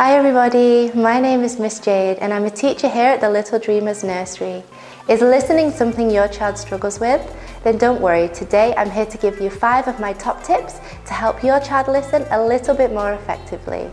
Hi everybody, my name is Miss Jade and I'm a teacher here at the Little Dreamers Nursery. Is listening something your child struggles with? Then don't worry, today I'm here to give you five of my top tips to help your child listen a little bit more effectively.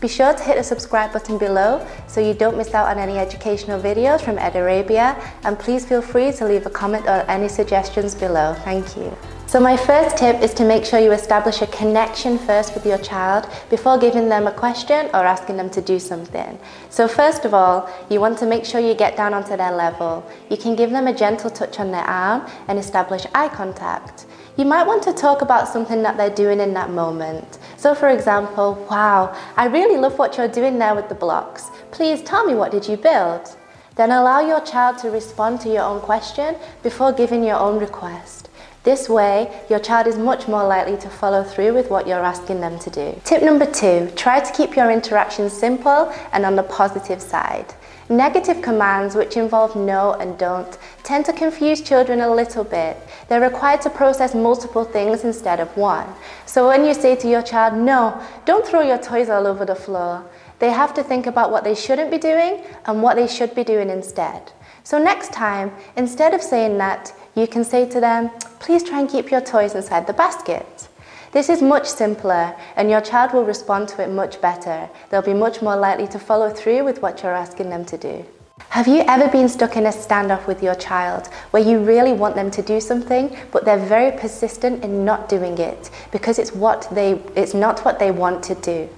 Be sure to hit the subscribe button below so you don't miss out on any educational videos from Edarabia and please feel free to leave a comment or any suggestions below. Thank you. So my first tip is to make sure you establish a connection first with your child before giving them a question or asking them to do something. So first of all, you want to make sure you get down onto their level. You can give them a gentle touch on their arm and establish eye contact. You might want to talk about something that they're doing in that moment. So for example, wow, I really love what you're doing there with the blocks. Please tell me what did you build? Then allow your child to respond to your own question before giving your own request. This way, your child is much more likely to follow through with what you're asking them to do. Tip number two, try to keep your interactions simple and on the positive side. Negative commands, which involve no and don't, tend to confuse children a little bit. They're required to process multiple things instead of one. So when you say to your child, no, don't throw your toys all over the floor, they have to think about what they shouldn't be doing and what they should be doing instead. So next time, instead of saying that, you can say to them, please try and keep your toys inside the basket. This is much simpler and your child will respond to it much better. They'll be much more likely to follow through with what you're asking them to do. Have you ever been stuck in a standoff with your child where you really want them to do something but they're very persistent in not doing it because it's what they it's not what they want to do?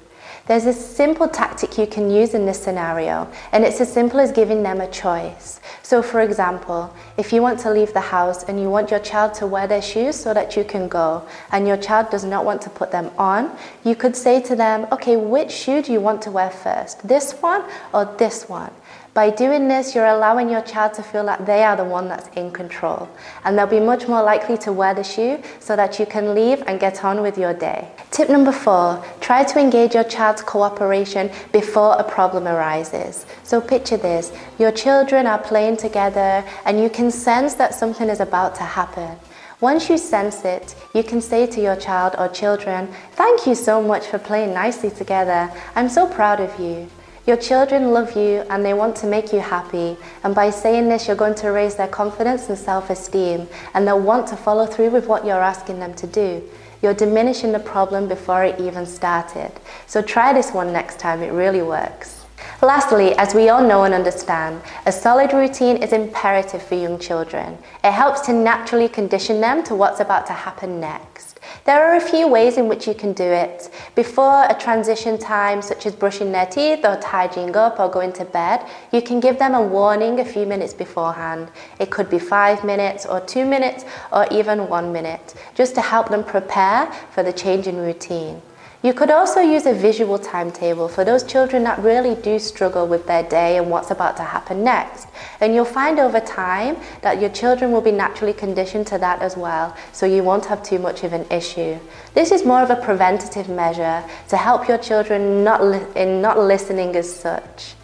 There's a simple tactic you can use in this scenario, and it's as simple as giving them a choice. So, for example, if you want to leave the house and you want your child to wear their shoes so that you can go, and your child does not want to put them on, you could say to them, Okay, which shoe do you want to wear first? This one or this one? By doing this, you're allowing your child to feel like they are the one that's in control. And they'll be much more likely to wear the shoe so that you can leave and get on with your day. Tip number four, try to engage your cooperation before a problem arises. So picture this, your children are playing together and you can sense that something is about to happen. Once you sense it, you can say to your child or children, Thank you so much for playing nicely together. I'm so proud of you. Your children love you and they want to make you happy. And by saying this, you're going to raise their confidence and self esteem, and they'll want to follow through with what you're asking them to do. You're diminishing the problem before it even started. So try this one next time, it really works. Lastly, as we all know and understand, a solid routine is imperative for young children. It helps to naturally condition them to what's about to happen next. There are a few ways in which you can do it. Before a transition time, such as brushing their teeth or tidying up or going to bed, you can give them a warning a few minutes beforehand. It could be five minutes or two minutes or even one minute, just to help them prepare for the change in routine. You could also use a visual timetable for those children that really do struggle with their day and what's about to happen next. And you'll find over time that your children will be naturally conditioned to that as well, so you won't have too much of an issue. This is more of a preventative measure to help your children not in not listening as such.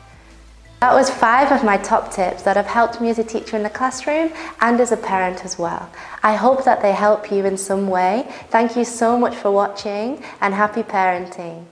That was five of my top tips that have helped me as a teacher in the classroom and as a parent as well. I hope that they help you in some way. Thank you so much for watching and happy parenting.